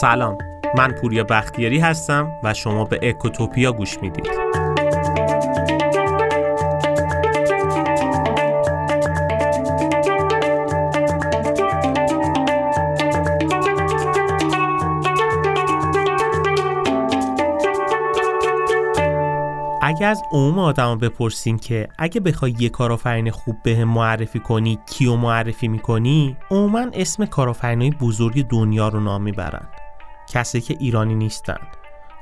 سلام. من پوریا بختیاری هستم و شما به اکوتوپیا گوش می‌دید. اگه از عموم آدما بپرسین که اگه بخوای یه کارآفرین خوب به معرفی کنی کیو معرفی می‌کنی؟ عموما اسم کارآفرینای بزرگ دنیا رو نام می‌برن. کسی که ایرانی نیستن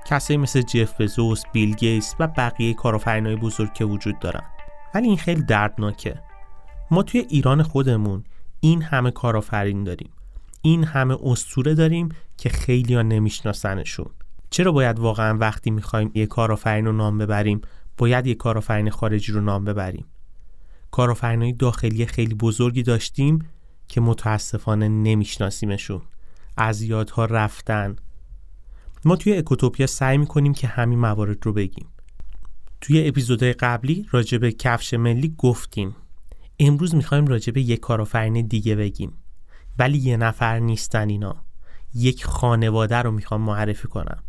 کسایی مثل جف بزوس، بیل گیس و بقیه کارآفرینای بزرگ که وجود دارن ولی این خیلی دردناکه. ما توی ایران خودمون این همه کارآفرین داریم. این همه اسطوره داریم که خیلی ها نمیشناسنشون. چرا باید واقعا وقتی می‌خوایم یه کارآفرین رو نام ببریم باید یه کارآفرین خارجی رو نام ببریم؟ کارآفرینای داخلی خیلی بزرگی داشتیم که متاسفانه نمیشناسیمشون. از یادها رفتن. ما توی اکوتوپیا سعی می‌کنیم که همین موارد رو بگیم. توی اپیزودهای قبلی راجع به کفش ملی گفتیم. امروز می‌خوایم راجع به یک کارآفرین دیگه بگیم. ولی یه نفر نیستن اینا. یک خانواده رو می‌خوام معرفی کنم.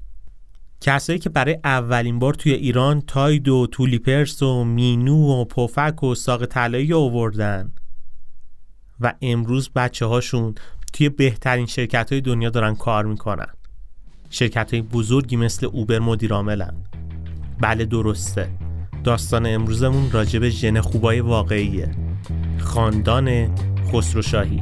کسایی که برای اولین بار توی ایران تاید و تولیپرس و مینو و پفک و ساق طلایی آوردن. و امروز بچه هاشون توی بهترین شرکت های دنیا دارن کار می‌کنن. شرکت های بزرگی مثل اوبر مدیر عاملن بله درسته. داستان امروزمون راجب ژن خوبای واقعیه. خاندان خسروشاهی.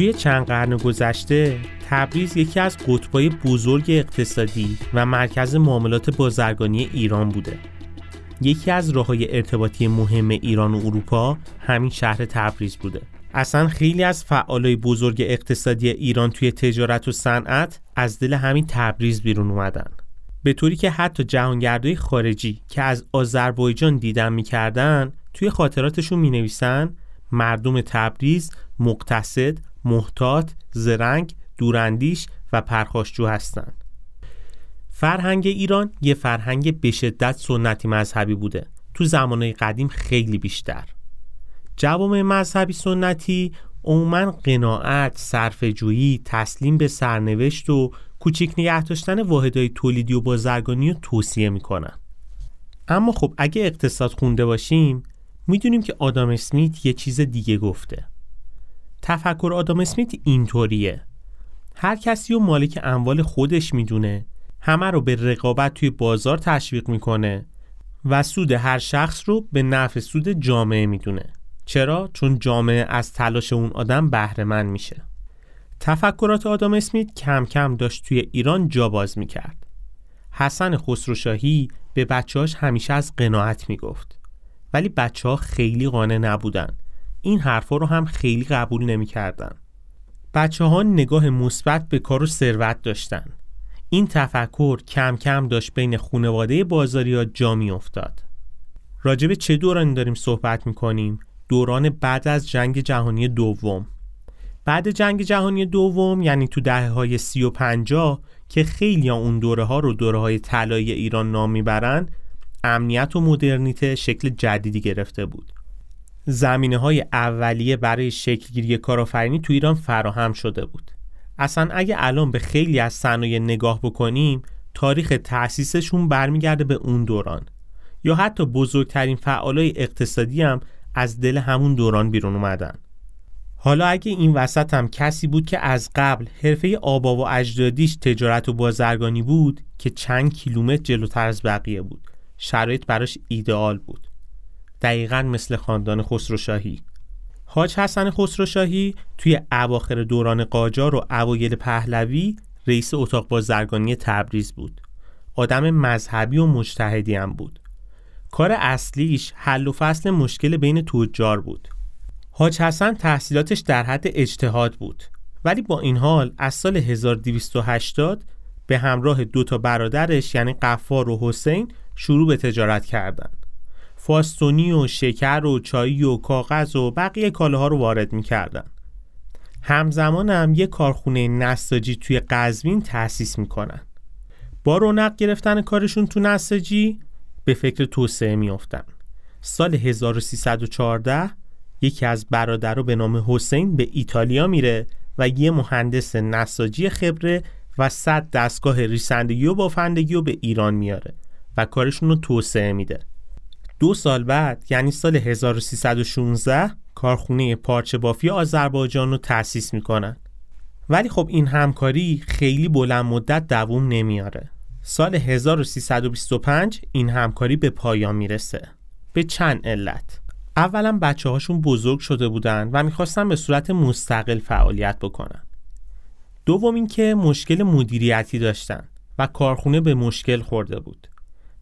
توی چند قرن گذشته تبریز یکی از قطبای بزرگ اقتصادی و مرکز معاملات بازرگانی ایران بوده. یکی از راههای ارتباطی مهم ایران و اروپا همین شهر تبریز بوده. اصلا خیلی از فعالای بزرگ اقتصادی ایران توی تجارت و صنعت از دل همین تبریز بیرون اومدن. به طوری که حتی جهانگردای خارجی که از آذربایجان دیدن می‌کردن توی خاطراتشون می نویسن مردم تبریز مقتصد محتاط، زرنگ، دوراندیش و پرخاشجو هستند. فرهنگ ایران یه فرهنگ به شدت سنتی مذهبی بوده. تو زمانهای قدیم خیلی بیشتر. جوامع مذهبی سنتی عموما قناعت، صرفه‌جویی، تسلیم به سرنوشت و کوچیک نگه داشتن واحدهای تولیدی و بازرگانی رو توصیه می‌کنن. اما خب اگه اقتصاد خونده باشیم می‌دونیم که آدام اسمیت یه چیز دیگه گفته. تفکر آدام اسمیت اینطوریه. هر کسی و مالک اموال خودش می‌دونه. همه رو به رقابت توی بازار تشویق می‌کنه و سود هر شخص رو به نفع سود جامعه می‌دونه. چرا؟ چون جامعه از تلاش اون آدم بهره مند میشه. تفکرات آدام اسمیت کم کم داشت توی ایران جا باز می‌کرد. حسن خسروشاهی به بچهاش همیشه از قناعت می‌گفت. ولی بچه ها خیلی قانع نبودن. این حرفا رو هم خیلی قبول نمی‌کردن. بچه ها نگاه مثبت به کار و ثروت داشتن. این تفکر کم کم داشت بین خانواده بازاری ها جا می افتاد. راجب چه دورانی داریم صحبت می کنیم؟ دوران بعد از جنگ جهانی دوم. بعد جنگ جهانی دوم یعنی تو دهه های سی و پنجاه که خیلی ها اون دوره ها رو دوره های طلایی ایران نام می‌برن امنیت و مدرنیته شکل جدیدی گرفته بود. زمینه های اولیه برای شکلگیری کارآفرینی تو ایران فراهم شده بود. اصلا اگه الان به خیلی از صنایع نگاه بکنیم تاریخ تأسیسشون برمیگرده به اون دوران یا حتی بزرگترین فعالای اقتصادی هم از دل همون دوران بیرون اومدن. حالا اگه این وسط هم کسی بود که از قبل حرفه آبا و اجدادیش تجارت و بازرگانی بود که چند کیلومتر جلوتر از بقیه بود شرایط براش ایدئال بود دقیقا مثل خاندان خسروشاهی. حاج حسن خسروشاهی توی اواخر دوران قاجار و اوایل پهلوی رئیس اتاق بازرگانی تبریز بود. آدم مذهبی و مجتهدی هم بود. کار اصلیش حل و فصل مشکل بین تجار بود. حاج حسن تحصیلاتش در حد اجتهاد بود. ولی با این حال از سال 1280 به همراه دو تا برادرش یعنی قفار و حسین شروع به تجارت کردند فاستونی و شکر و چایی و کاغذ و بقیه کالاها رو وارد می‌کردن. همزمان هم یه کارخونه نساجی توی قزوین تأسیس می‌کنن. با رونق گرفتن کارشون تو نساجی به فکر توسعه میافتن. سال 1314 یکی از برادرها به نام حسین به ایتالیا میره و یه مهندس نساجی خبره و صد دستگاه ریسندگی و بافندگی رو به ایران میاره و کارشون رو توسعه میده. دو سال بعد یعنی سال 1316 کارخونه پارچه بافی آذربایجان رو تأسیس می‌کنن. ولی خب این همکاری خیلی بلند مدت دووم نمیاره. سال 1325 این همکاری به پایان می‌رسه. به چند علت. اولا بچه هاشون بزرگ شده بودن و می‌خواستن به صورت مستقل فعالیت بکنن. دوم اینکه مشکل مدیریتی داشتن و کارخونه به مشکل خورده بود.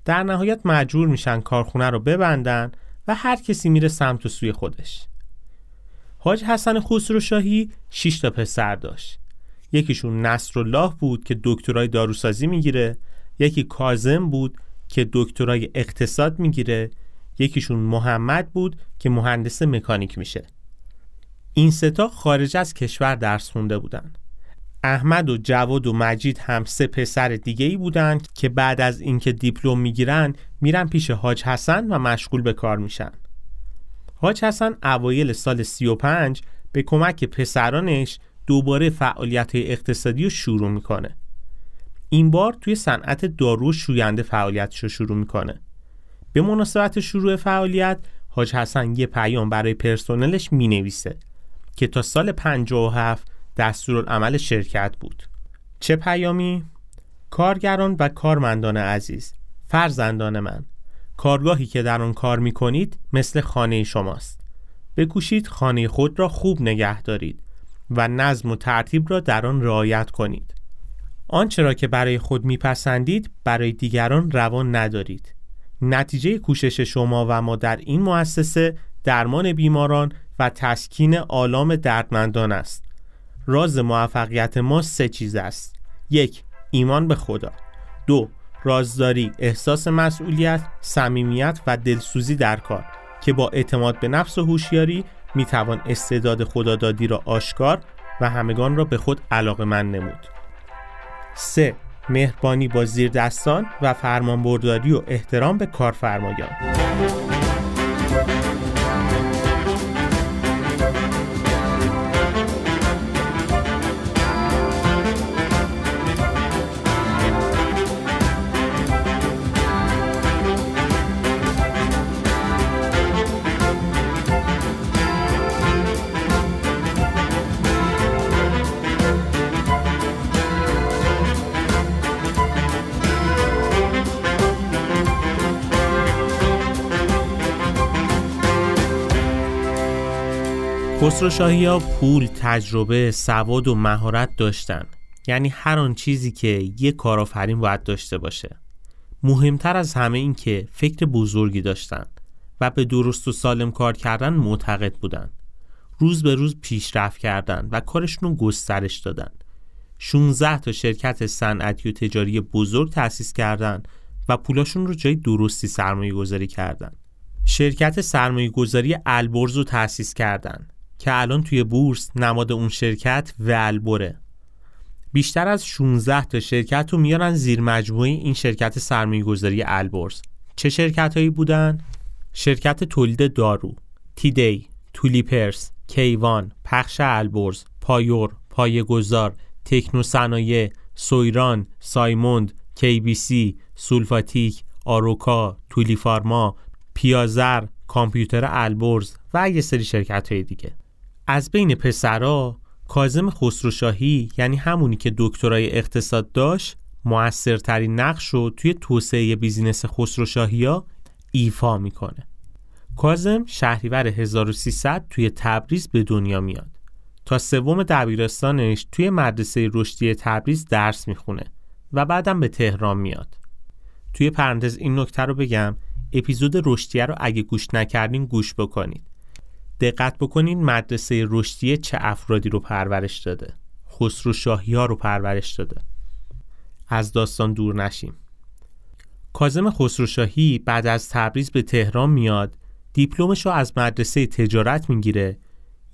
در نهایت مجبور میشن کارخونه رو ببندن و هر کسی میره سمت و سوی خودش. حاج حسن خسرو شاهی 6 تا پسر داشت. یکیشون نصرالله بود که دکترای داروسازی می‌گیره یکی کازم بود که دکترای اقتصاد می‌گیره یکیشون محمد بود که مهندس مکانیک میشه. این ستا خارج از کشور درس خونده بودن. احمد و جواد و مجید هم سه پسر دیگه ای بودن که بعد از اینکه دیپلم می‌گیرن میرن پیش حاج حسن و مشغول به کار میشن. حاج حسن اوایل سال 35 به کمک پسرانش دوباره فعالیت اقتصادی رو شروع می‌کنه. این بار توی صنعت دارو شوینده فعالیتش رو شروع می‌کنه. به مناسبت شروع فعالیت حاج حسن یه پیام برای پرسنلش می نویسه که تا سال 57 دستورالعمل شرکت بود. چه پیامی؟ کارگران و کارمندان عزیز فرزندان من. کارگاهی که در آن کار می کنید مثل خانه شماست. بکوشید خانه خود را خوب نگه دارید و نظم و ترتیب را در آن رعایت کنید. آنچه را که برای خود میپسندید برای دیگران روان ندارید. نتیجه کوشش شما و ما در این مؤسسه درمان بیماران و تسکین آلام دردمندان است. راز موفقیت ما سه چیز است. یک ایمان به خدا. دو رازداری احساس مسئولیت صمیمیت و دلسوزی در کار که با اعتماد به نفس و هوشیاری می‌توان استعداد خدادادی را آشکار و همگان را به خود علاقه من نمود. 3. مهربانی با زیر دستان و فرمانبرداری و احترام به کارفرمایان. خسرو ها پول، تجربه، سواد و مهارت داشتن. یعنی هر آن چیزی که یک کارآفرین باید داشته باشه. مهمتر از همه این که فکر بزرگی داشتن و به درست و سالم کار کردن معتقد بودن. روز به روز پیشرفت کردن و کارشون رو گسترش دادن. 16 تا شرکت صنعتی و تجاری بزرگ تأسیس کردن و پولاشون رو جای درستی سرمایه گذاری کردن. شرکت سرمایه گذاری البرز رو تأسیس کردن. که الان توی بورس نماد اون شرکت والبره بیشتر از 16 تا شرکت رو میارن زیر مجموعه این شرکت سرمایه گذاری البرز. چه شرکت هایی بودن؟ شرکت تولید دارو تیدی، تولیپرس، کیوان، پخش البرز، پایور، پایگذار، تکنو صنایع، سویران، سایموند، کی بی سی، سولفاتیک، آروکا، تولی فارما، پیازر، کامپیوتر البرز و یه سری شرکت های دیگه. از بین پسرا کازم خسروشاهی یعنی همونی که دکترای اقتصاد داشت موثرترین نقش رو توی توسعه بیزینس خسروشاهی ها ایفا می‌کنه. کازم شهریور 1300 توی تبریز به دنیا میاد. تا سوم دبیرستانش توی مدرسه رشدی تبریز درس می‌خونه و بعدم به تهران میاد. توی پرانتز این نکته رو بگم اپیزود رشدیه رو اگه گوش نکردین گوش بکنید. دقت بکنین مدرسه رشدیه چه افرادی رو پرورش داده. خسرو شاهی رو پرورش داده. از داستان دور نشیم. کازم خسروشاهی بعد از تبریز به تهران میاد دیپلمش رو از مدرسه تجارت می‌گیره.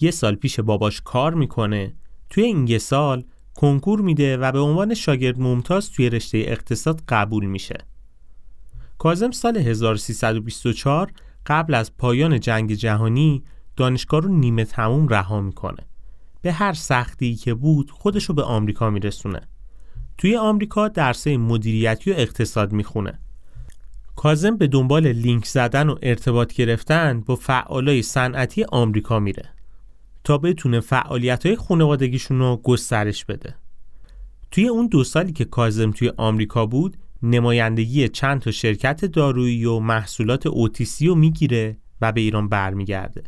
یه سال پیش باباش کار می‌کنه. توی این یه سال کنکور میده و به عنوان شاگرد ممتاز توی رشته اقتصاد قبول میشه. کازم سال 1324 قبل از پایان جنگ جهانی دانشگاه رو نیمه تموم رها می‌کنه. به هر سختی که بود خودش رو به آمریکا میرسونه. توی آمریکا درسه مدیریتی و اقتصاد می‌خونه. کازم به دنبال لینک زدن و ارتباط گرفتن با فعالای صنعتی آمریکا میره تا بتونه فعالیت های خانوادگیشون رو گسترش بده. توی اون دو سالی که کازم توی آمریکا بود نمایندگی چند تا شرکت دارویی و محصولات اوتیسی رو می‌گیره و به ایران برمیگرده.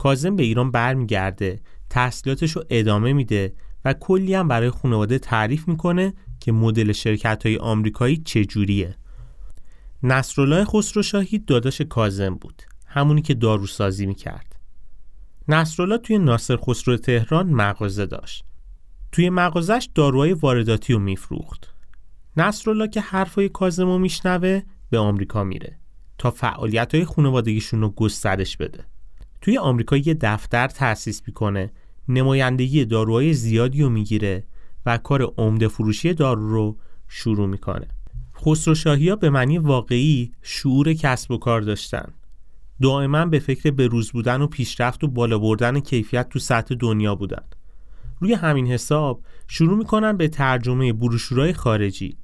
کازم به ایران برمیگرده تحصیلاتش رو ادامه میده و کلی هم برای خانواده تعریف می‌کنه که مدل شرکت های آمریکایی چجوریه. نصرالله خسروشاهی داداش کازم بود همونی که داروسازی می‌کرد. نصرالله توی ناصر خسرو تهران مغازه داشت. توی مغازش داروهای وارداتی رو میفروخت. نصرالله که حرفای کازم رو میشنوه به آمریکا میره تا فعالیت های خانوادگیشون رو گسترش بده. توی آمریکا یه دفتر تأسیس می‌کنه. نمایندگی داروهای زیادی رو می‌گیره و کار عمده فروشی دارو رو شروع می‌کنه. خسروشاهی ها به معنی واقعی شعور کسب و کار داشتن. دائما به فکر بروز بودن و پیشرفت و بالا بردن کیفیت تو سطح دنیا بودن. روی همین حساب شروع می‌کنن به ترجمه بروشورهای خارجی.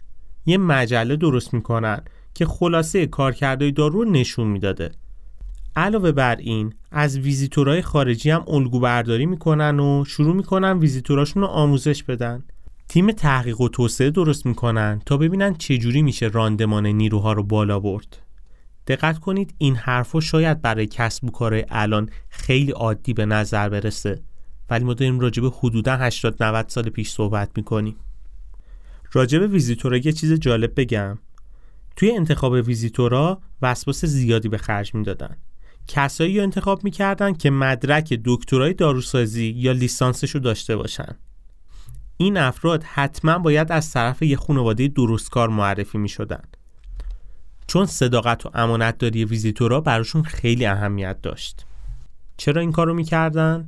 یه مجله درست می‌کنن که خلاصه کارکردهای دارو رو نشون می‌داده. علاوه بر این از ویزیتورهای خارجی هم الگو برداری می‌کنن و شروع می‌کنن ویزیتوراشون رو آموزش بدن. تیم تحقیق و توسعه درست می‌کنن تا ببینن چجوری میشه راندمان نیروها رو بالا برد. دقت کنید این حرفا شاید برای کسب و کار الان خیلی عادی به نظر برسه ولی ما داریم راجع به حدودا 80 90 سال پیش صحبت می‌کنیم. راجع به ویزیتورا یه چیز جالب بگم. توی انتخاب ویزیتورا وسواس زیادی به خرج می‌دادن. کسایی رو انتخاب می‌کردن که مدرک دکترای داروسازی یا لیسانسش رو داشته باشن این افراد حتما باید از طرف یه خانواده درستکار معرفی می شدن. چون صداقت و امانتداری ویزیتورا براشون خیلی اهمیت داشت. چرا این کارو می‌کردن؟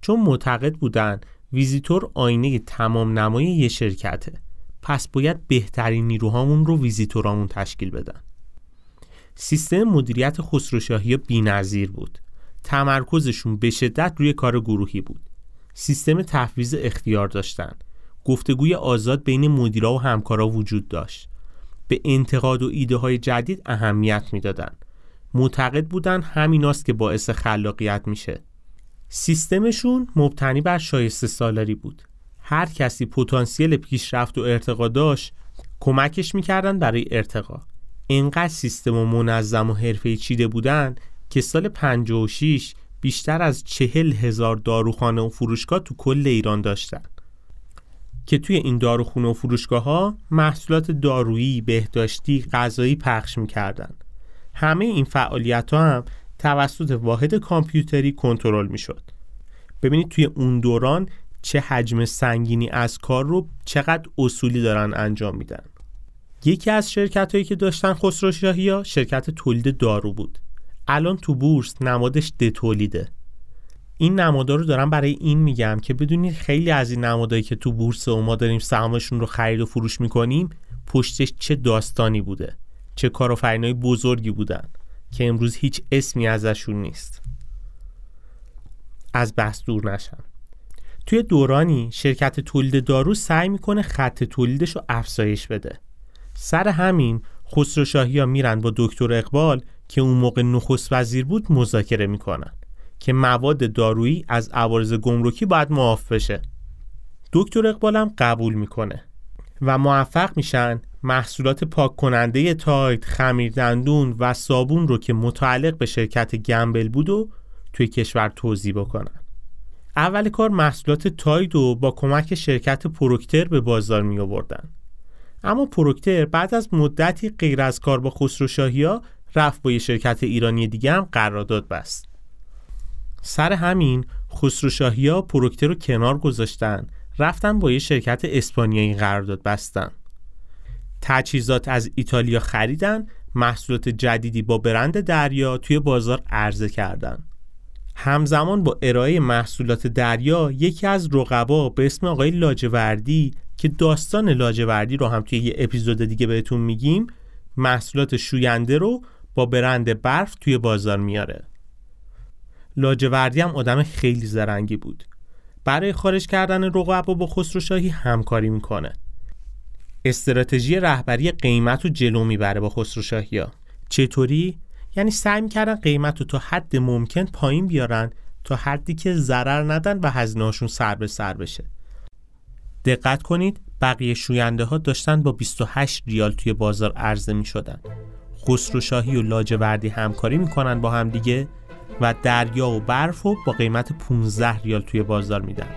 چون معتقد بودن ویزیتور آینه تمام نمای یه شرکته. پس باید بهترین نیروهامون رو ویزیتورامون تشکیل بدن. سیستم مدیریت خسروشاهی بی‌نظیر بود. تمرکزشون به شدت روی کار گروهی بود. سیستم تفویض اختیار داشتن. گفتگوی آزاد بین مدیرا و همکارا وجود داشت. به انتقاد و ایده های جدید اهمیت می‌دادند. معتقد بودن همیناست که باعث خلاقیت میشه. سیستمشون مبتنی بر شایسته سالاری بود. هر کسی پتانسیل پیشرفت و ارتقا داشت کمکش می‌کردن برای ارتقا. اینقدر سیستم و منظم و حرفه‌ای چیده بودن که سال 56 بیشتر از چهل هزار داروخانه و فروشگاه تو کل ایران داشتن. که توی این داروخونه و فروشگاه ها محصولات دارویی، بهداشتی، غذایی پخش می‌کردن. همه این فعالیت ها هم توسط واحد کامپیوتری کنترل می‌شد. ببینید توی اون دوران چه حجم سنگینی از کار رو چقدر اصولی دارن انجام میدن. یکی از شرکت هایی که داشتن خسروشاهی ها شرکت تولید دارو بود. الان تو بورس نمادش تولیده این نمادا رو دارم برای این میگم که بدونید خیلی از این نمادایی که تو بورس و ما داریم سهامشون رو خرید و فروش می‌کنیم پشتش چه داستانی بوده؟ چه کارآفرینای بزرگی بودن که امروز هیچ اسمی ازشون نیست. از بحث دور نشم. توی دورانی شرکت تولید دارو سعی می‌کنه خط تولیدش رو افزایش بده. سر همین خسروشاهی ها میرن با دکتر اقبال که اون موقع نخست وزیر بود مذاکره می‌کنن که مواد دارویی از عوارض گمرکی باید معاف بشه. دکتر اقبالم قبول می‌کنه و موفق میشن محصولات پاک کننده تاید، خمیر دندون و صابون رو که متعلق به شرکت گمبل بود و توی کشور توضیح بکنن. اول کار محصولات تاید رو با کمک شرکت پروکتر به بازار می آوردن اما پروکتر بعد از مدتی غیر از کار با خسروشاهی ها رفت با یه شرکت ایرانی دیگه هم قرارداد بست. سر همین خسروشاهی ها پروکتر رو کنار گذاشتن. رفتن با یه شرکت اسپانیایی قرارداد بستن. تجهیزات از ایتالیا خریدن محصولات جدیدی با برند دریا توی بازار عرضه کردن. همزمان با ارائه محصولات دریا یکی از رقبا به اسم آقای لاجوردی که داستان لاجوردی رو هم توی یه اپیزود دیگه بهتون میگیم محصولات شوینده رو با برند برف توی بازار میاره. لاجوردی هم آدم خیلی زرنگی بود. برای خارج کردن رقبا با خسروشاهی همکاری می‌کنه. استراتژی رهبری قیمت رو جلو می‌بره با خسروشاهی ها چطوری؟ یعنی سعی می‌کردن قیمت رو تا حد ممکن پایین بیارن تا حدی که ضرر ندن و هزینه‌هاشون سر به سر بشه. دقت کنید بقیه شوینده ها داشتن با 28 ریال توی بازار عرضه می شدن خسروشاهی و لاجوردی همکاری می‌کنن با هم دیگه و دریا و برف رو با قیمت 15 ریال توی بازار میدن.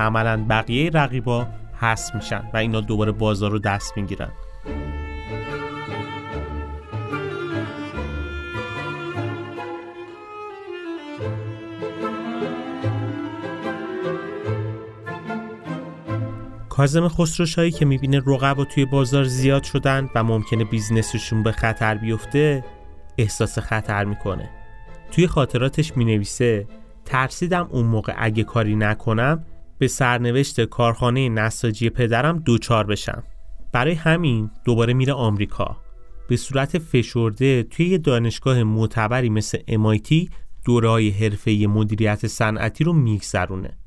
عملا بقیه رقیبا حس میشن و اینا دوباره بازار رو دست می‌گیرن. کازم خسروشاهی که می‌بینه رقبا توی بازار زیاد شدن و ممکنه بیزنسشون به خطر بیفته احساس خطر می‌کنه. توی خاطراتش می‌نویسه ترسیدم اون موقع اگه کاری نکنم به سرنوشت کارخانه نساجی پدرم دوچار بشم. برای همین دوباره میره آمریکا. به صورت فشرده توی یه دانشگاه معتبری مثل MIT دورهای حرفه‌ای مدیریت صنعتی رو میگذرونه.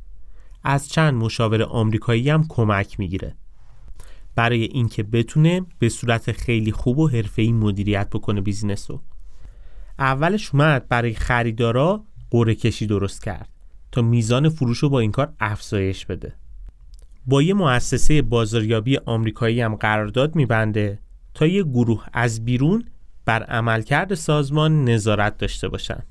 از چند مشاور آمریکایی هم کمک می‌گیره. برای اینکه بتونه به صورت خیلی خوب و حرفه‌ای مدیریت بکنه بیزینس رو اولش اومد برای خریدارا قرعه کشی درست کرد تا میزان فروش رو با این کار افزایش بده. با یه مؤسسه بازاریابی آمریکایی هم قرارداد میبنده تا یه گروه از بیرون بر عملکرد سازمان نظارت داشته باشن.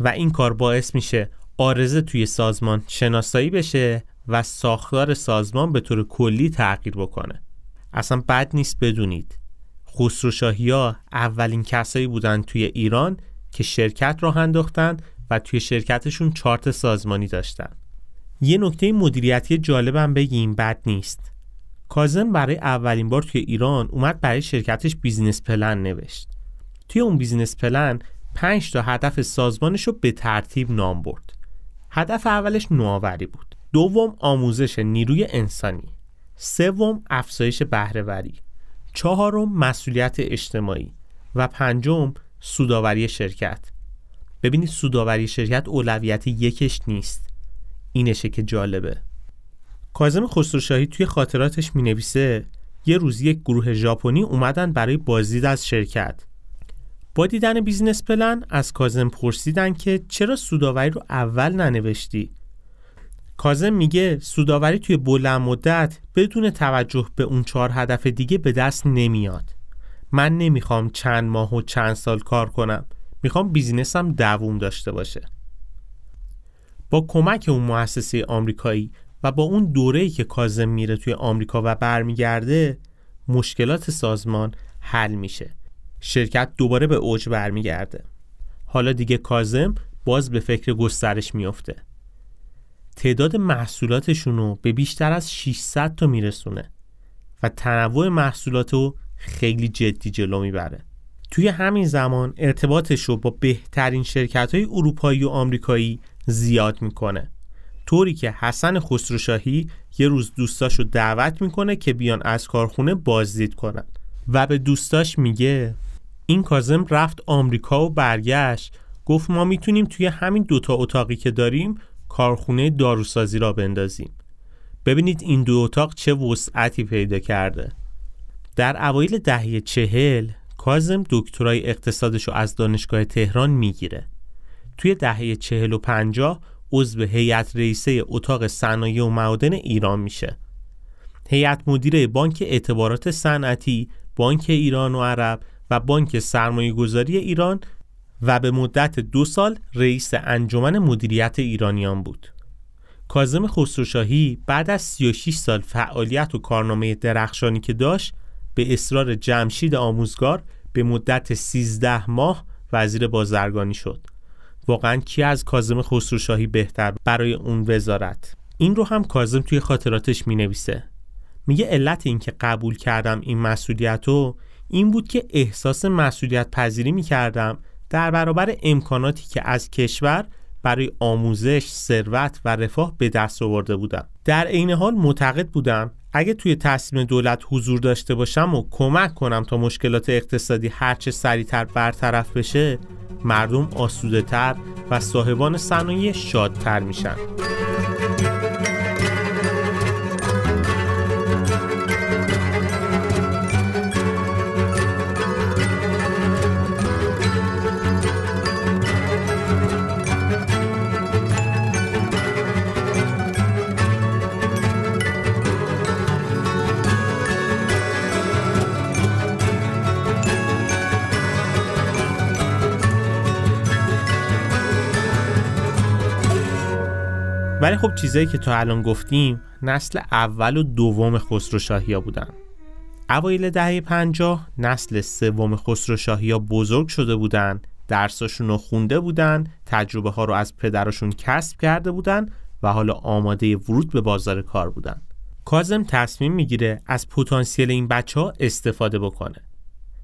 و این کار باعث میشه آرزه توی سازمان شناسایی بشه و ساختار سازمان به طور کلی تغییر بکنه. اصلا بد نیست بدونید. خسروشاهی ها اولین کسایی بودن توی ایران که شرکت راه انداختن و توی شرکتشون چارت سازمانی داشتن. یه نکته مدیریتی جالبم بگیم بد نیست. کازم برای اولین بار توی ایران اومد برای شرکتش بیزینس پلن نوشت. توی اون بیزینس پلن پنج تا هدف سازمانش رو به ترتیب نام برد. هدف اولش نوآوری بود. دوم آموزش نیروی انسانی. سوم افزایش بهرهوری. چهارم مسئولیت اجتماعی. و پنجم سوداوری شرکت. ببینید سوداوری شرکت اولویت یکش نیست. اینشه که جالبه. کازم خسروشاهی توی خاطراتش می نویسه یه روز یک گروه ژاپنی اومدن برای بازدید از شرکت. با دیدن business plan از کاظم پرسیدن که چرا سوداوری رو اول ننوشتی. کاظم میگه سوداوری توی بلند مدت بدون توجه به اون چهار هدف دیگه به دست نمیاد. من نمی‌خوام چند ماه و چند سال کار کنم. می‌خوام business م دووم داشته باشه. با کمک اون مؤسسه آمریکایی و با اون دوره‌ای که کازم میره توی آمریکا و برمیگرده مشکلات سازمان حل میشه. شرکت دوباره به اوج برمیگرده. حالا دیگه کازم باز به فکر گسترش میافته. تعداد محصولاتشون رو به بیشتر از 600 تا میرسونه و تنوع محصولات رو خیلی جدی جلو می‌بره. توی همین زمان ارتباطش رو با بهترین شرکت های اروپایی و آمریکایی زیاد می‌کنه. طوری که حسن خسروشاهی یه روز دوستاش رو دعوت می‌کنه که بیان از کارخونه بازدید کنن و به دوستاش میگه این کازم رفت آمریکا و برگشت. گفت ما می‌تونیم توی همین دوتا اتاقی که داریم کارخونه داروسازی را بندازیم. ببینید این دو اتاق چه وسعتی پیدا کرده. در اوایل دهه چهل کازم دکترای اقتصادش رو از دانشگاه تهران می‌گیره. توی دهه چهل و پنجاه عضو هیئت رئیسه اتاق صنایع و معادن ایران میشه. هیئت مدیره بانک اعتبارات صنعتی بانک ایران و عرب و بانک سرمایه گذاری ایران و به مدت دو سال رئیس انجمن مدیریت ایرانیان بود. کازم خسروشاهی بعد از 36 سال فعالیت و کارنامه درخشانی که داشت به اصرار جمشید آموزگار به مدت 13 ماه وزیر بازرگانی شد. واقعا کی از کازم خسروشاهی بهتر برای اون وزارت؟ این رو هم کازم توی خاطراتش می نویسه. میگه علت این که قبول کردم این مسئولیت رو این بود که احساس مسئولیت پذیری می‌کردم در برابر امکاناتی که از کشور برای آموزش، ثروت و رفاه به دست آورده بودم. در عین حال معتقد بودم اگه توی تصمیم دولت حضور داشته باشم و کمک کنم تا مشکلات اقتصادی هرچه سریعتر برطرف بشه مردم آسوده تر و صاحبان صنایع شادتر میشن. ولی خب چیزایی که تا الان گفتیم نسل اول و دوم خسروشاهی ها بودن. اوایل دهه پنجاه نسل سوم خسروشاهی ها بزرگ شده بودن درساشون رو خونده بودن تجربه ها رو از پدرشون کسب کرده بودن و حالا آماده ورود به بازار کار بودن. کازم تصمیم می‌گیره از پتانسیل این بچه ها استفاده بکنه.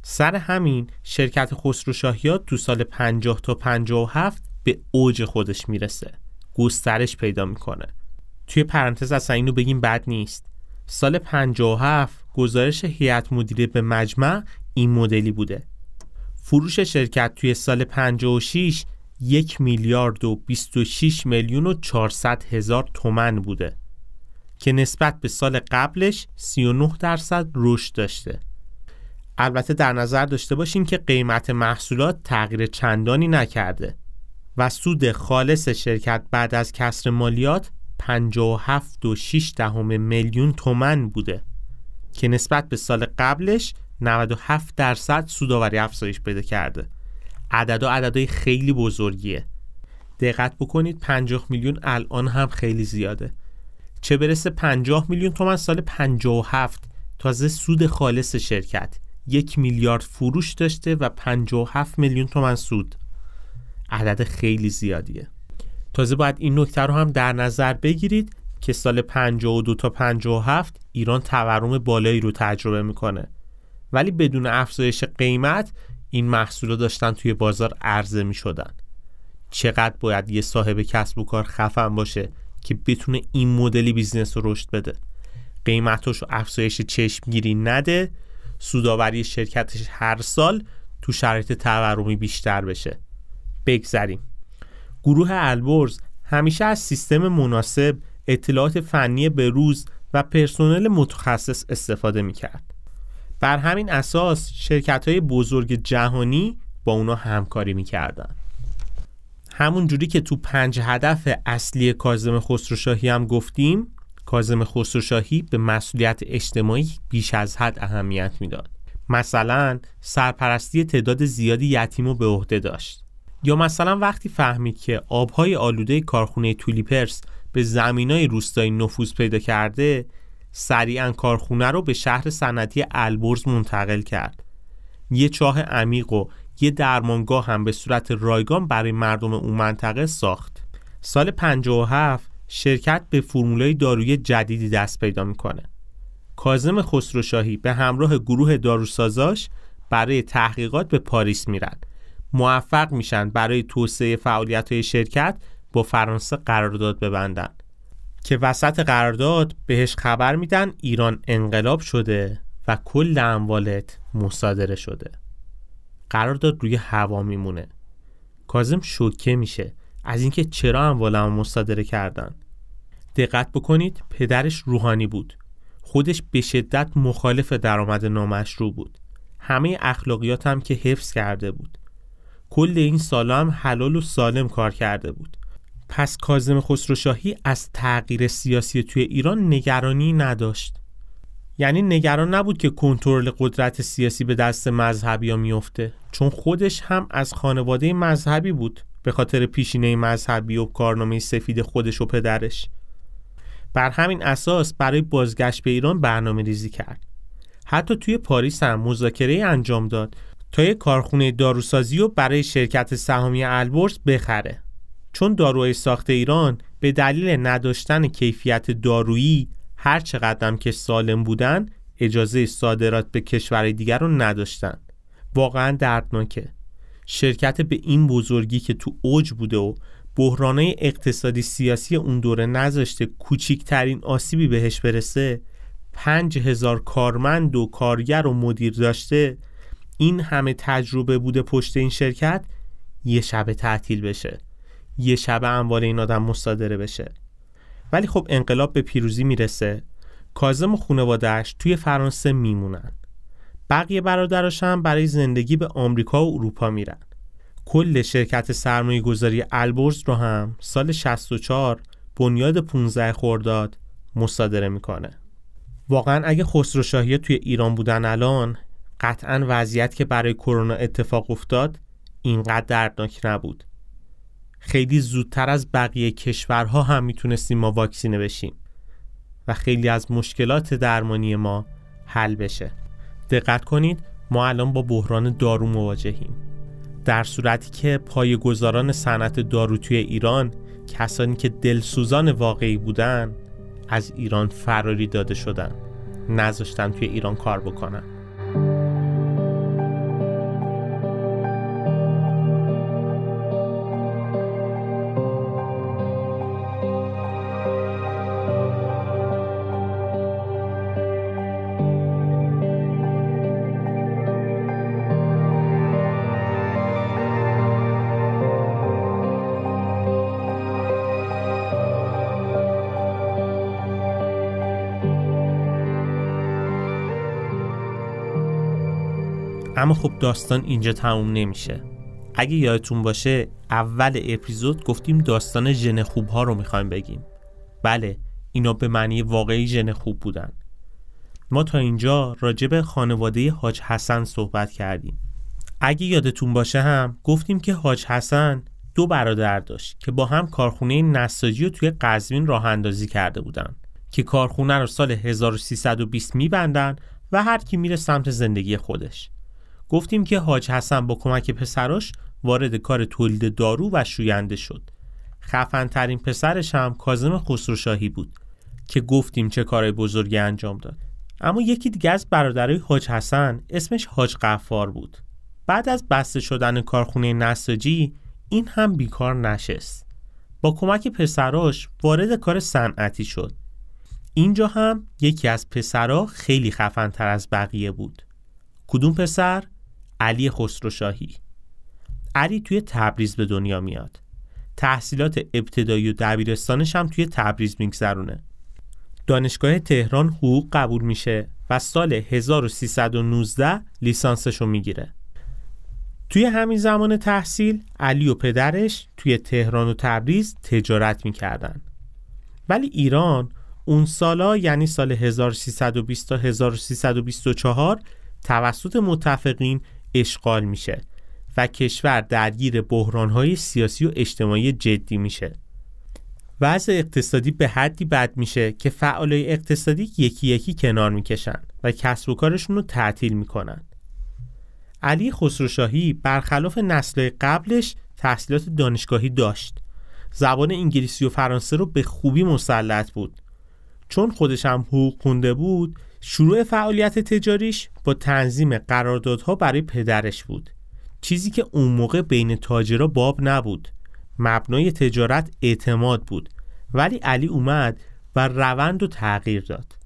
سر همین شرکت خسروشاهی ها تو سال 50 تا 57 به اوج خودش می‌رسه. گسترش پیدا می‌کنه. توی پرانتز اصلا اینو بگیم بد نیست. سال 57 گزارش هیئت مدیره به مجمع این مدلی بوده. فروش شرکت توی سال 56 یک میلیارد و 26 میلیون و 400 هزار تومن بوده که نسبت به سال قبلش 39 درصد رشد داشته. البته در نظر داشته باشین که قیمت محصولات تغییر چندانی نکرده. و سود خالص شرکت بعد از کسر مالیات 57.6 دهم میلیون تومن بوده که نسبت به سال قبلش 97 درصد سوداوری افزایش پیدا کرده. عدد و عددهای خیلی بزرگیه. دقت بکنید 50 میلیون الان هم خیلی زیاده. چه برسه 50 میلیون تومن سال 57 تازه سود خالص شرکت. یک میلیارد فروش داشته و 57 میلیون تومن سود. عدد خیلی زیادیه. تازه باید این نکته رو هم در نظر بگیرید که سال 52 تا 57 ایران تورم بالایی رو تجربه می‌کنه. ولی بدون افزایش قیمت این محصولا داشتن توی بازار عرضه می شدن. چقدر باید یه صاحب کسب و کار خفن باشه که بتونه این مدلی business رو رشد بده؟ قیمتش رو افزایش چشمگیری نده سوداوری شرکتش هر سال تو شرایط تورمی بیشتر بشه. بگذریم گروه البرز همیشه از سیستم مناسب اطلاعات فنی بروز و پرسنل متخصص استفاده می کرد. بر همین اساس شرکت های بزرگ جهانی با اونا همکاری می کردن. همون جوری که تو پنج هدف اصلی کازم خسروشاهی هم گفتیم کازم خسروشاهی به مسئولیت اجتماعی بیش از حد اهمیت می‌داد. مثلا سرپرستی تعداد زیادی یتیم رو به عهده داشت. یا مثلا وقتی فهمید که آبهای آلوده کارخونه تولیپرس به زمینای روستایی نفوذ پیدا کرده سریعا کارخونه رو به شهر صنعتی البرز منتقل کرد. یه چاه عمیق و یه درمانگاه هم به صورت رایگان برای مردم اون منطقه ساخت. سال 57 شرکت به فرمولای دارویی جدیدی دست پیدا می‌کنه. کازم خسروشاهی به همراه گروه داروسازاش برای تحقیقات به پاریس میرن. موفق میشن برای توسعه فعالیت های شرکت با فرانسه قرارداد ببندن. که وسط قرارداد بهش خبر میدن ایران انقلاب شده و کل اموالت مصادره شده. قرارداد روی هوا میمونه. کازم شوکه میشه از اینکه چرا اموالم مصادره کردن. دقت بکنید پدرش روحانی بود. خودش به شدت مخالف درآمد نامشروع بود. همه اخلاقیات هم که حفظ کرده بود. کل این سالا هم حلال و سالم کار کرده بود. پس کازم خسروشاهی از تغییر سیاسی توی ایران نگرانی نداشت. یعنی نگران نبود که کنترل قدرت سیاسی به دست مذهبی ها میفته چون خودش هم از خانواده مذهبی بود به خاطر پیشینه مذهبی و کارنامه سفید خودش و پدرش. بر همین اساس برای بازگشت به ایران برنامه ریزی کرد. حتی توی پاریس هم مذاکره انجام داد. تا یک کارخونه داروسازی رو برای شرکت سهامی البرز بخره. چون داروهای ساخت ایران به دلیل نداشتن کیفیت دارویی هر چقدرم که سالم بودن اجازه صادرات به کشورهای دیگر رو نداشتن. واقعا دردناکه. شرکت به این بزرگی که تو اوج بوده و بحرانه اقتصادی سیاسی اون دوره نذاشته کوچیکترین آسیبی بهش برسه پنج هزار کارمند و کارگر و مدیر داشته این همه تجربه بوده پشت این شرکت یه شب تعطیل بشه. یه شب اموال این آدم مصادره بشه. ولی خب انقلاب به پیروزی می‌رسه. کازم و خانوادهش توی فرانسه میمونن. بقیه برادراش هم برای زندگی به آمریکا و اروپا میرن. کل شرکت سرمایه گذاری البرز رو هم سال 64 بنیاد 15 خورداد مصادره می‌کنه. واقعا اگه خسرو توی ایران بودن الان قطعا وضعیت که برای کرونا اتفاق افتاد اینقدر دردناک نبود. خیلی زودتر از بقیه کشورها هم می‌تونستیم ما واکسینه بشیم و خیلی از مشکلات درمانی ما حل بشه. دقت کنید ما الان با بحران دارو مواجهیم. در صورتی که گذاران صنعت دارو توی ایران کسانی که دلسوزان واقعی بودن از ایران فراری داده شدن نذاشتن توی ایران کار بکنن. اما خب داستان اینجا تموم نمیشه. اگه یادتون باشه اول اپیزود گفتیم داستان ژن خوب ها رو می‌خوایم بگیم. بله اینا به معنی واقعی ژن خوب بودن. ما تا اینجا راجع به خانواده حاج حسن صحبت کردیم. اگه یادتون باشه هم گفتیم که حاج حسن دو برادر داشت که با هم کارخونه نساجی رو توی قزوین راه اندازی کرده بودن که کارخونه رو سال 1320 میبندن و هر کی میره سمت زندگی خودش. گفتیم که حاج حسن با کمک پسراش وارد کار تولید دارو و شوینده شد. خفن ترین پسرش هم کازم خسروشاهی بود که گفتیم چه کارهای بزرگی انجام داد. اما یکی دیگه از برادرای حاج حسن اسمش حاج قفار بود. بعد از بسته شدن کارخونه نساجی این هم بیکار نشست. با کمک پسراش وارد کار صنعتی شد. اینجا هم یکی از پسرا خیلی خفن تر از بقیه بود. کدوم پسر؟ علی خسروشاهی. علی توی تبریز به دنیا میاد. تحصیلات ابتدایی و دبیرستانش هم توی تبریز میگذرونه. دانشگاه تهران حقوق قبول میشه و سال 1319 لیسانسش رو می‌گیره. توی همین زمان تحصیل علی و پدرش توی تهران و تبریز تجارت می‌کردن. ولی ایران اون سالا یعنی سال 1320 تا 1324 توسط متفقین اشغال میشه و کشور درگیر بحرانهای سیاسی و اجتماعی جدی میشه. وضع اقتصادی به حدی بد میشه که فعالای اقتصادی یکی یکی کنار می‌کشن و کسب و کارشون رو تعطیل می‌کنن. علی خسروشاهی برخلاف نسل قبلش تحصیلات دانشگاهی داشت. زبان انگلیسی و فرانسه رو به خوبی مسلط بود. چون خودش هم حقوق خونده بود شروع فعالیت تجاریش با تنظیم قراردادها برای پدرش بود. چیزی که اون موقع بین تاجرا باب نبود. مبنای تجارت اعتماد بود. ولی علی اومد و روند رو تغییر داد.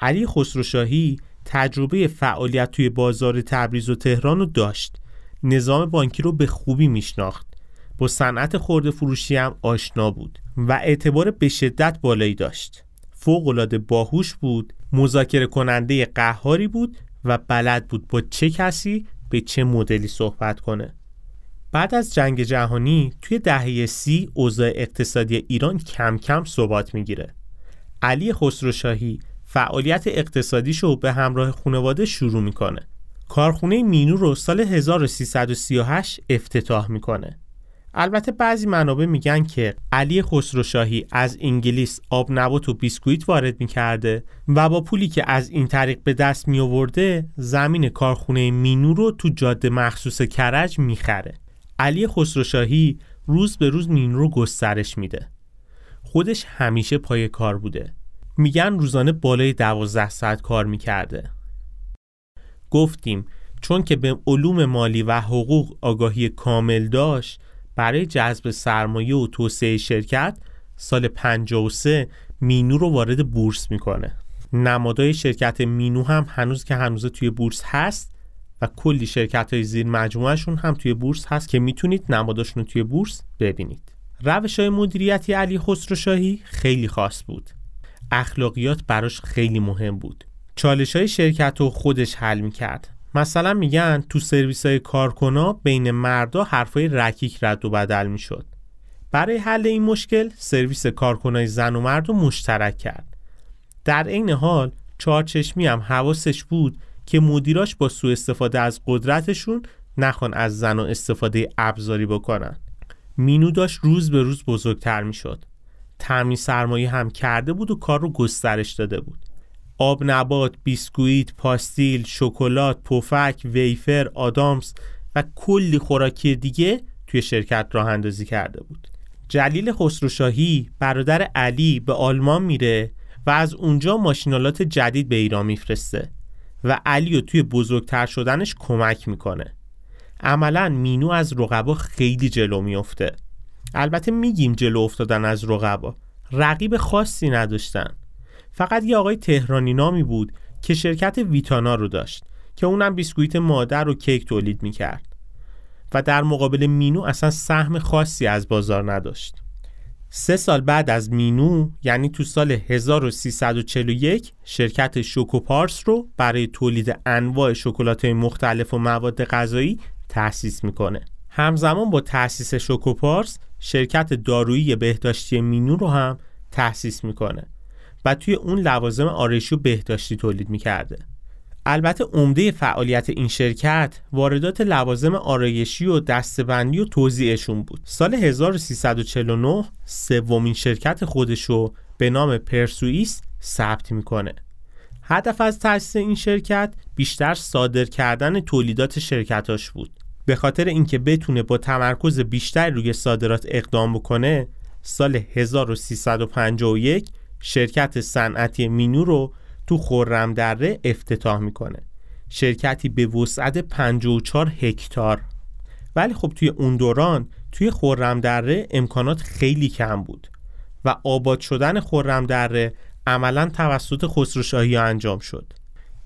علی خسروشاهی تجربه فعالیت توی بازار تبریز و تهران رو داشت. نظام بانکی رو به خوبی میشناخت. با صنعت خورده فروشی هم آشنا بود و اعتبار به شدت بالایی داشت. فوقالعاده باهوش بود مذاکره کننده قهاری بود و بلد بود با چه کسی به چه مدلی صحبت کنه. بعد از جنگ جهانی توی دهه سی اوضاع اقتصادی ایران کم کم ثبات می‌گیره. علی خسروشاهی فعالیت اقتصادیشو به همراه خانواده شروع می‌کنه. کارخونه مینو رو سال 1338 افتتاح می‌کنه. البته بعضی منابع میگن که علی خسروشاهی از انگلیس آب نبات و بیسکویت وارد می‌کرده و با پولی که از این طریق به دست می آورده زمین کارخونه مینو رو تو جاده مخصوص کرج می‌خره. علی خسروشاهی روز به روز مینو رو گسترش میده. خودش همیشه پای کار بوده. میگن روزانه بالای دوازده ساعت کار می‌کرده. گفتیم چون که به علوم مالی و حقوق آگاهی کامل داشت برای جذب سرمایه و توسعه شرکت سال 53 مینو رو وارد بورس می‌کنه. نمادهای شرکت مینو هم هنوز که هنوز توی بورس هست و کلی شرکت های زیر مجموعهشون هم توی بورس هست که می‌تونید نماداشون رو توی بورس ببینید. روش های مدیریتی علی خسروشاهی خیلی خاص بود. اخلاقیات براش خیلی مهم بود. چالش های شرکت رو خودش حل می‌کرد. مثلا میگن تو سرویس های کارکنا بین مردا حرفای رکیک رد و بدل می‌شد. برای حل این مشکل سرویس کارکنای زن و مرد رو مشترک کرد. در عین حال چهارچشمی هم حواسش بود که مدیراش با سوء استفاده از قدرتشون نخوان از زن و استفاده ابزاری بکنن. مینو داشت روز به روز بزرگتر می‌شد. تامین سرمایه هم کرده بود و کار رو گسترش داده بود. آب نبات، بیسکویت، پاستیل، شکلات، پفک، ویفر، آدامس و کلی خوراکی دیگه توی شرکت راه اندازی کرده بود. جلیل خسروشاهی برادر علی به آلمان میره و از اونجا ماشینالات جدید به ایران میفرسته و علی رو توی بزرگتر شدنش کمک می‌کنه. عملا مینو از رقبا خیلی جلو میفته. البته میگیم جلو افتادن از رقبا. رقیب خاصی نداشتن. فقط یه آقای تهرانی نامی بود که شرکت ویتانا رو داشت که اونم بیسکویت مادر و کیک تولید می‌کرد و در مقابل مینو اصلا سهم خاصی از بازار نداشت. سه سال بعد از مینو یعنی تو سال 1341 شرکت شوکوپارس رو برای تولید انواع شکلات مختلف و مواد غذایی تأسیس می‌کنه. همزمان با تأسیس شوکوپارس شرکت دارویی بهداشتی مینو رو هم تأسیس می‌کنه. و توی اون لوازم آرایشی و بهداشتی تولید می‌کرده. البته عمده فعالیت این شرکت واردات لوازم آرایشی و دستبندی و توزیعشون بود. سال 1349 سومین شرکت خودشو به نام پرسوئیس ثبت می‌کنه. هدف از تأسیس این شرکت بیشتر صادر کردن تولیدات شرکتاش بود. به خاطر اینکه بتونه با تمرکز بیشتر روی صادرات اقدام بکنه سال 1351 شرکت صنعتی مینو رو تو خورم دره افتتاح می‌کنه. شرکتی به وسعت 54 هکتار. ولی خب توی اون دوران توی خورم دره امکانات خیلی کم بود و آباد شدن خورم دره عملا توسط خسروشاهی انجام شد.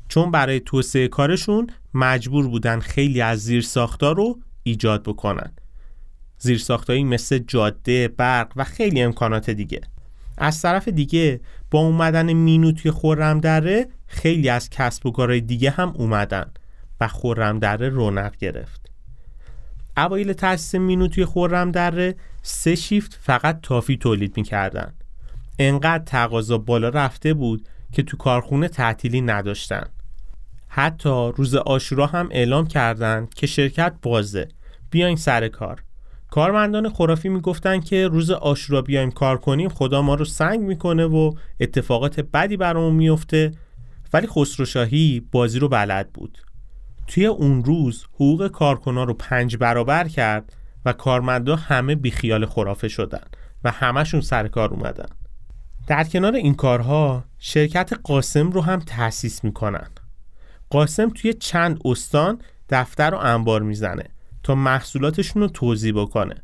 چون برای توسعه کارشون مجبور بودن خیلی از زیرساختها رو ایجاد بکنن. زیرساختهایی مثل جاده، برق و خیلی امکانات دیگه. از طرف دیگه با اومدن مینو توی خورم دره خیلی از کسب و کارهای دیگه هم اومدن و خورم دره رونق گرفت. اوایل تاسیس مینو توی خورم دره سه شیفت فقط تافی تولید می‌کردن. انقدر تقاضا بالا رفته بود که تو کارخونه تعطیلی نداشتن. حتی روز آشورا هم اعلام کردند که شرکت بازه. بیاین سر کار. کارمندان خرافی می‌گفتن که روز آشورا بیایم کار کنیم خدا ما رو سنگ می‌کنه و اتفاقات بدی برامون میفته ولی خسروشاهی بازی رو بلد بود. توی اون روز حقوق کارکنا رو پنج برابر کرد و کارمندا همه بیخیال خرافه شدن و همشون سر کار اومدن. در کنار این کارها شرکت قاسم رو هم تأسیس می‌کنن. قاسم توی چند استان دفتر و انبار می‌زنه. تا محصولاتشون رو توضیح بکنه.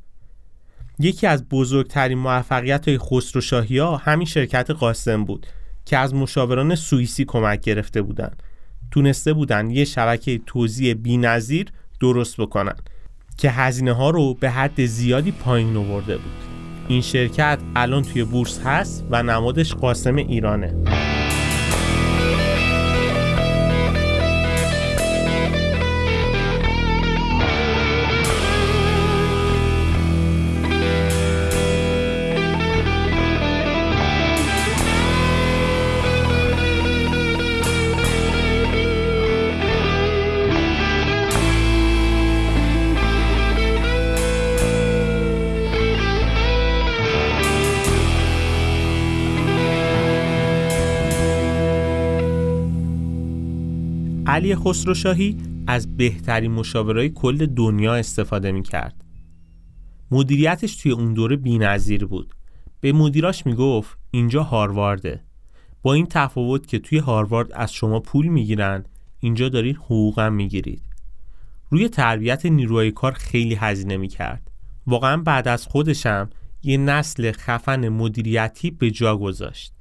یکی از بزرگترین موفقیت های خسروشاهی ها همین شرکت قاسم بود که از مشاوران سوئیسی کمک گرفته بودن تونسته بودن یه شبکه توزیع بینظیر درست بکنن که هزینه ها رو به حد زیادی پایین آورده بود. این شرکت الان توی بورس هست و نمادش قاسم ایرانه. خسروشاهی از بهترین مشاورای کل دنیا استفاده می کرد. مدیریتش توی اون دوره بی‌نظیر بود. به مدیراش می‌گفت اینجا هاروارده. با این تفاوت که توی هاروارد از شما پول می‌گیرن اینجا دارین حقوقم می‌گیرید روی تربیت نیروهای کار خیلی هزینه می‌کرد واقعا بعد از خودشم یه نسل خفن مدیریتی به جا گذاشت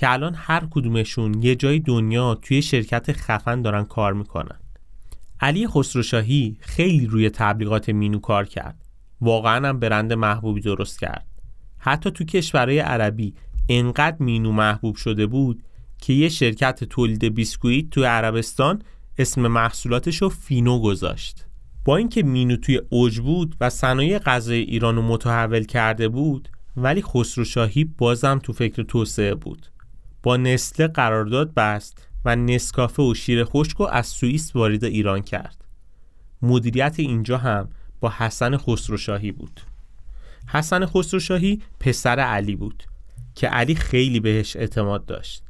که الان هر کدومشون یه جای دنیا توی شرکت خفن دارن کار می‌کنن. علی خسروشاهی خیلی روی تبلیغات مینو کار کرد. واقعا هم برند محبوبی درست کرد. حتی تو کشورهای عربی انقدر مینو محبوب شده بود که یه شرکت تولید بیسکویت توی عربستان اسم محصولاتش رو فینو گذاشت. با اینکه مینو توی اوج بود و صنایع غذای ایران رو متحول کرده بود ولی خسروشاهی بازم تو فکر توسعه بود. با نسله قرارداد بست و نسکافه و شیر خشک از سوئیس وارد ایران کرد. مدیریت اینجا هم با حسن خسروشاهی بود. حسن خسروشاهی پسر علی بود که علی خیلی بهش اعتماد داشت.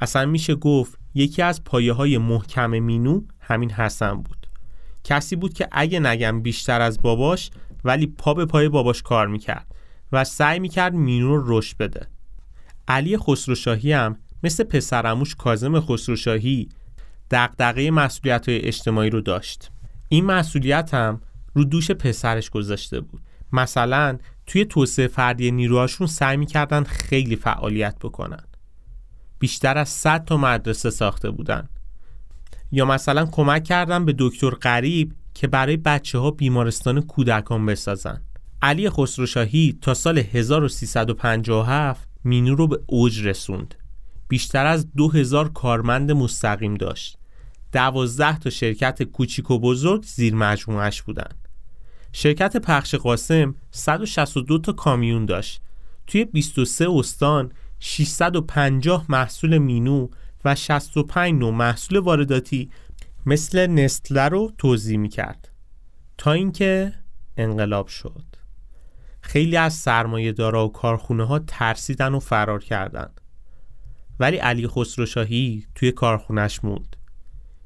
اصلا میشه گفت یکی از پایه های محکم مینو همین حسن بود. کسی بود که اگه نگم بیشتر از باباش ولی پا به پای باباش کار می‌کرد و سعی می‌کرد مینو رو رشد بده. علی خسروشاهی هم مثل پسرموش کازم خسروشاهی دقدقه مسئولیت های اجتماعی رو داشت. این مسئولیت هم رو دوش پسرش گذاشته بود. مثلا توی توسعه فردی نیروهاشون سعی می‌کردن خیلی فعالیت بکنن. بیشتر از 100 تا مدرسه ساخته بودن. یا مثلا کمک کردن به دکتر غریب که برای بچه ها بیمارستان کودکان بسازن. علی خسروشاهی تا سال 1357 مینو رو به اوج رسوند. بیشتر از 2000 کارمند مستقیم داشت. دوازده تا شرکت کوچیک و بزرگ زیر مجموعش بودن. شرکت پخش قاسم 162 تا کامیون داشت. توی 23 استان 650 محصول مینو و 65 نوع محصول وارداتی مثل نستله رو توضیح می کرد تا اینکه انقلاب شد. خیلی از سرمایه دارا و کارخونه ها ترسیدن و فرار کردند ولی علی خسروشاهی توی کارخونش موند.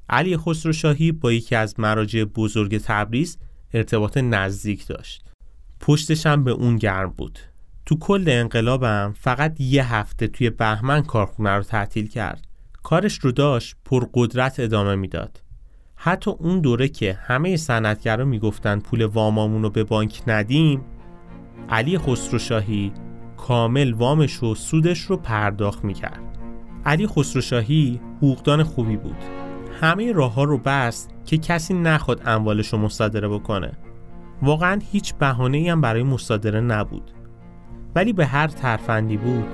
علی خسروشاهی با یکی از مراجع بزرگ تبریز ارتباط نزدیک داشت. پشتش هم به اون گرم بود. تو کل انقلابم فقط یه هفته توی بهمن کارخونه رو تعطیل کرد. کارش رو داشت پر قدرت ادامه می‌داد. حتی اون دوره که همه صنعتگرا می‌گفتن پول وامامون رو به بانک ندیم علی خسروشاهی کامل وامش و سودش رو پرداخت می‌کرد. علی خسروشاهی حقوقدان خوبی بود. همه راه ها رو بست که کسی نخواد اموالش رو مصادره بکنه. واقعا هیچ بهانه هم برای مصادره نبود. ولی به هر ترفندی بود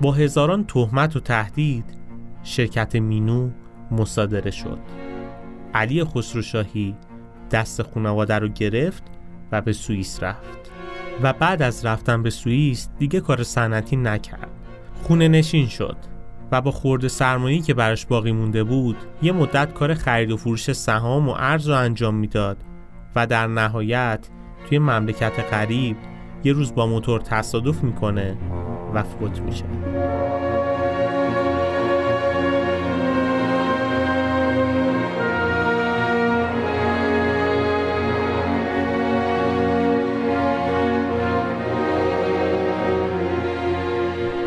با هزاران تهمت و تهدید شرکت مینو مصادره شد. علی خسروشاهی دست خانواده رو گرفت و به سوئیس رفت. و بعد از رفتن به سوئیس دیگه کار صنعتی نکرد. خونه نشین شد و با خورده سرمایه‌ای که براش باقی مونده بود یه مدت کار خرید و فروش سهام و ارز رو انجام می‌داد و در نهایت توی مملکت غریب یه روز با موتور تصادف می‌کنه و فوت میشه.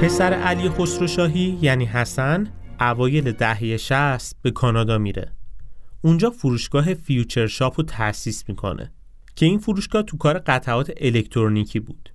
پسر علی خسروشاهی یعنی حسن اوایل دهه 60 به کانادا میره. اونجا فروشگاه فیوچر شاپ رو تأسیس می‌کنه که این فروشگاه تو کار قطعات الکترونیکی بود.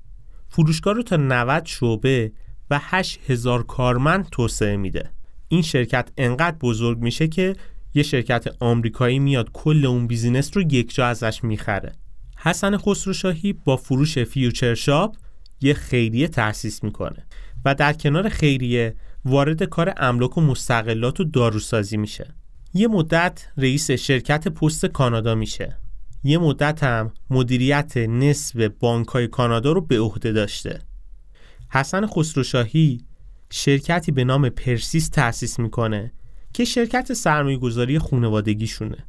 فروشگاه رو تا 90 شعبه و 8000 کارمند توسعه میده. این شرکت انقدر بزرگ میشه که یه شرکت آمریکایی میاد کل اون business رو یک جا ازش می‌خره. حسن خسروشاهی با فروش فیوچر شاپ یه خیریه تأسیس می‌کنه و در کنار خیریه وارد کار املاک و مستقلات و داروسازی میشه. یه مدت رئیس شرکت پست کانادا میشه. یه مدت هم مدیریت نصف بانکای کانادا رو به عهده داشته. حسن خسروشاهی شرکتی به نام پرسیس تأسیس می‌کنه که شرکت سرمایه گذاری خونوادگیشونه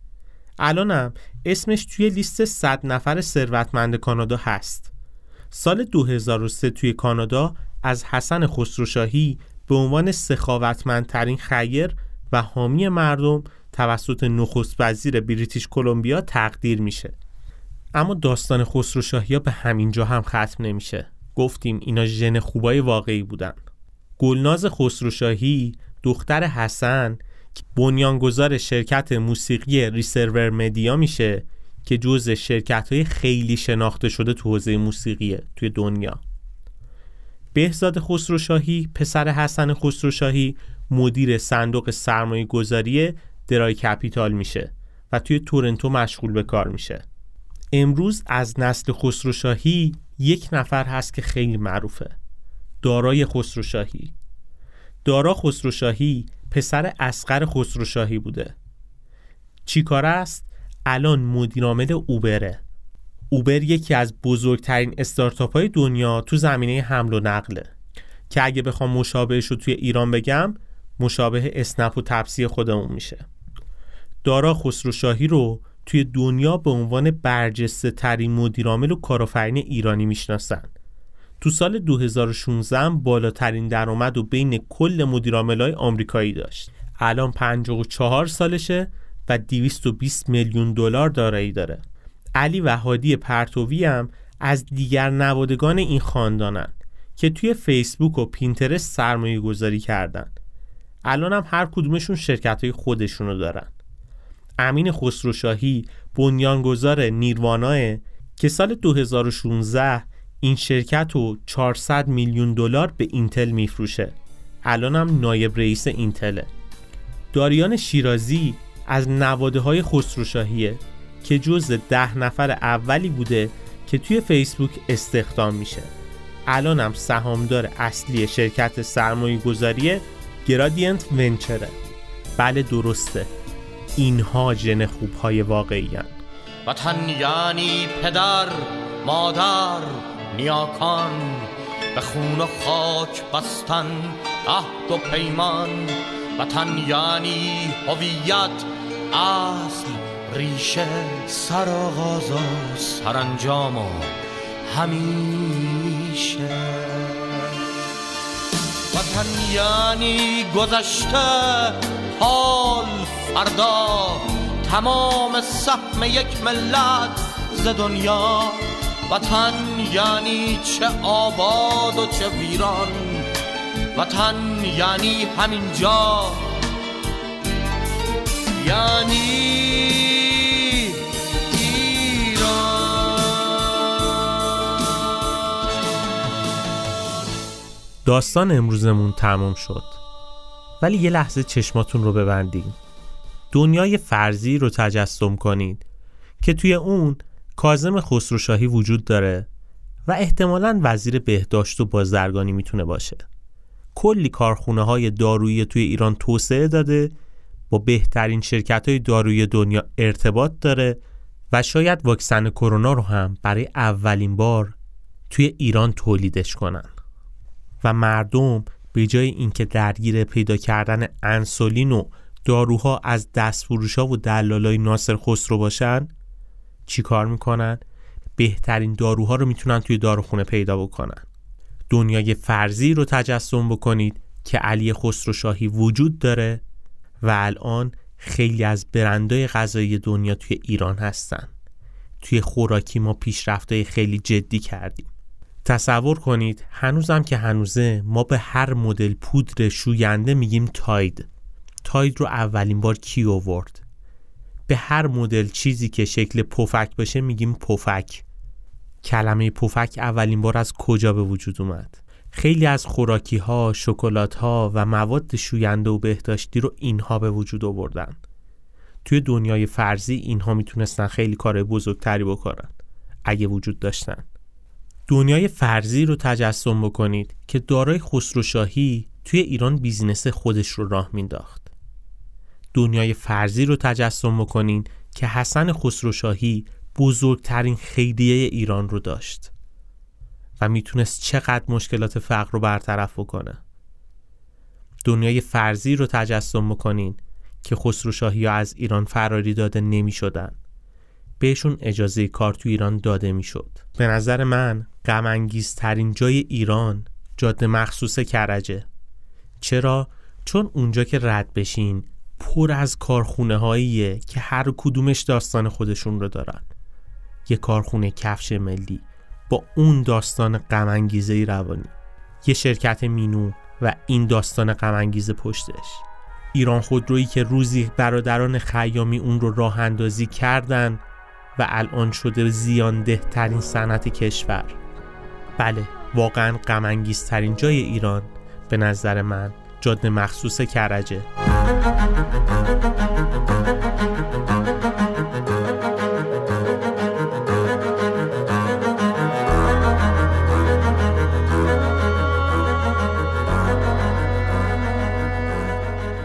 الانم اسمش توی لیست 100 نفر ثروتمند کانادا هست. سال 2003 توی کانادا از حسن خسروشاهی به عنوان سخاوتمندترین خیر و حامی مردم توسط نخست وزیر بریتیش کلمبیا تقدیر میشه. اما داستان خسروشاهی ها به همینجا هم ختم نمیشه. گفتیم اینا ژن خوبای واقعی بودن. گلناز خسروشاهی دختر حسن که بنیانگذار شرکت موسیقی ریسرور مدیا میشه که جز شرکت های خیلی شناخته شده تو حوزه موسیقیه توی دنیا. بهزاد خسروشاهی پسر حسن خسروشاهی مدیر صندوق سرمایه گذاری درای کپیتال میشه و توی تورنتو مشغول به کار میشه. امروز از نسل خسروشاهی یک نفر هست که خیلی معروفه. دارای خسروشاهی. دارا خسروشاهی پسر اسقر خسروشاهی بوده. چیکار است؟ الان مدیرعامل اوبره. اوبر یکی از بزرگترین استارتاپ های دنیا تو زمینه حمل و نقله که اگه بخوام مشابهش رو توی ایران بگم مشابه اسنپ و تپسی خودمون میشه. دارا خسروشاهی رو توی دنیا به عنوان برجسته ترین مدیرعامل و کارآفرین ایرانی می‌شناسن. تو سال 2016 بالاترین درآمد و بین کل مدیرعاملای آمریکایی داشت. الان 54 سالشه و 220 میلیون دلار دارایی داره. علی وحادی پرتوی هم از دیگر نوادگان این خاندانن که توی فیسبوک و پینترست سرمایه گذاری کردن. الان هم هر کدومشون شرکت های خودشونو دارن. امین خسروشاهی بنیانگذار نیرواناه که سال 2016 این شرکت رو 400 میلیون دلار به اینتل میفروشه. الان هم نایب رئیس اینتله. داریان شیرازی از نواده های خسروشاهیه که جز ده نفر اولی بوده که توی فیسبوک استخدام میشه. الان هم سهامدار اصلی شرکت سرمایه گذاری گرادینت ونچره بله درسته. اینها جن خوبهای واقعی هن. وطن یعنی پدر مادر نیاکان به خون و خاک بستن عهد و پیمان. وطن یعنی هویت اصل ریشه سرآغاز و سرانجام و همیشه. وطن یعنی گذشته حال فردا. تمام سهم یک ملت ز دنیا. وطن یعنی چه آباد و چه ویران. وطن یعنی همینجا. داستان امروزمون تمام شد. ولی یه لحظه چشماتون رو ببندین. دنیای فرضی رو تجسم کنید که توی اون کازم خسروشاهی وجود داره و احتمالا وزیر بهداشت و بازرگانی می‌تونه باشه. کلی کارخونه های دارویی توی ایران توسعه داده با بهترین شرکت های دارویی دنیا ارتباط داره و شاید واکسن کرونا رو هم برای اولین بار توی ایران تولیدش کنن. و مردم به جای اینکه درگیر پیدا کردن انسولین و داروها از دستفروشا و دلالای ناصر خسرو باشن چیکار می‌کنن؟ بهترین داروها رو می‌تونن توی داروخونه پیدا بکنن. دنیای فرضی رو تجسم بکنید که علی خسروشاهی وجود داره و الان خیلی از برندهای غذایی دنیا توی ایران هستن. توی خوراکی ما پیشرفتهای خیلی جدی کردیم. تصور کنید هنوزم که هنوزه ما به هر مدل پودر شوینده میگیم تاید. تاید رو اولین بار کی آورد؟ به هر مدل چیزی که شکل پفک باشه میگیم پفک. کلمه پفک اولین بار از کجا به وجود اومد؟ خیلی از خوراکی ها، شکلات ها و مواد شوینده و بهداشتی رو اینها به وجود آوردن. توی دنیای فرضی اینها می‌تونستن خیلی کار بزرگتری بکنن اگه وجود داشتن. دنیای فرضی رو تجسم بکنید که دارای خسروشاهی توی ایران بیزینس خودش رو راه مینداخت. دنیای فرضی رو تجسم بکنید که حسن خسروشاهی بزرگترین خیریه ایران رو داشت. و می‌تونست چقدر مشکلات فقر رو برطرف بکنه دنیای فرضی رو تجسم بکنین که خسروشاهی ها از ایران فراری داده نمی شدن. بهشون اجازه کار تو ایران داده می شد. به نظر من غم ترین جای ایران جاده مخصوص کرجه چرا؟ چون اونجا که رد بشین پر از کارخونه هاییه که هر کدومش داستان خودشون رو دارن یه کارخونه کفش ملی با اون داستان غمانگیزه روانی. یه شرکت مینو و این داستان غمانگیز پشتش. ایران خودرویی که روزی برادران خیامی اون رو راه اندازی کردن و الان شده زیانده ترین صنعت کشور. بله واقعا غمانگیزترین جای ایران به نظر من جاده مخصوص کرجه.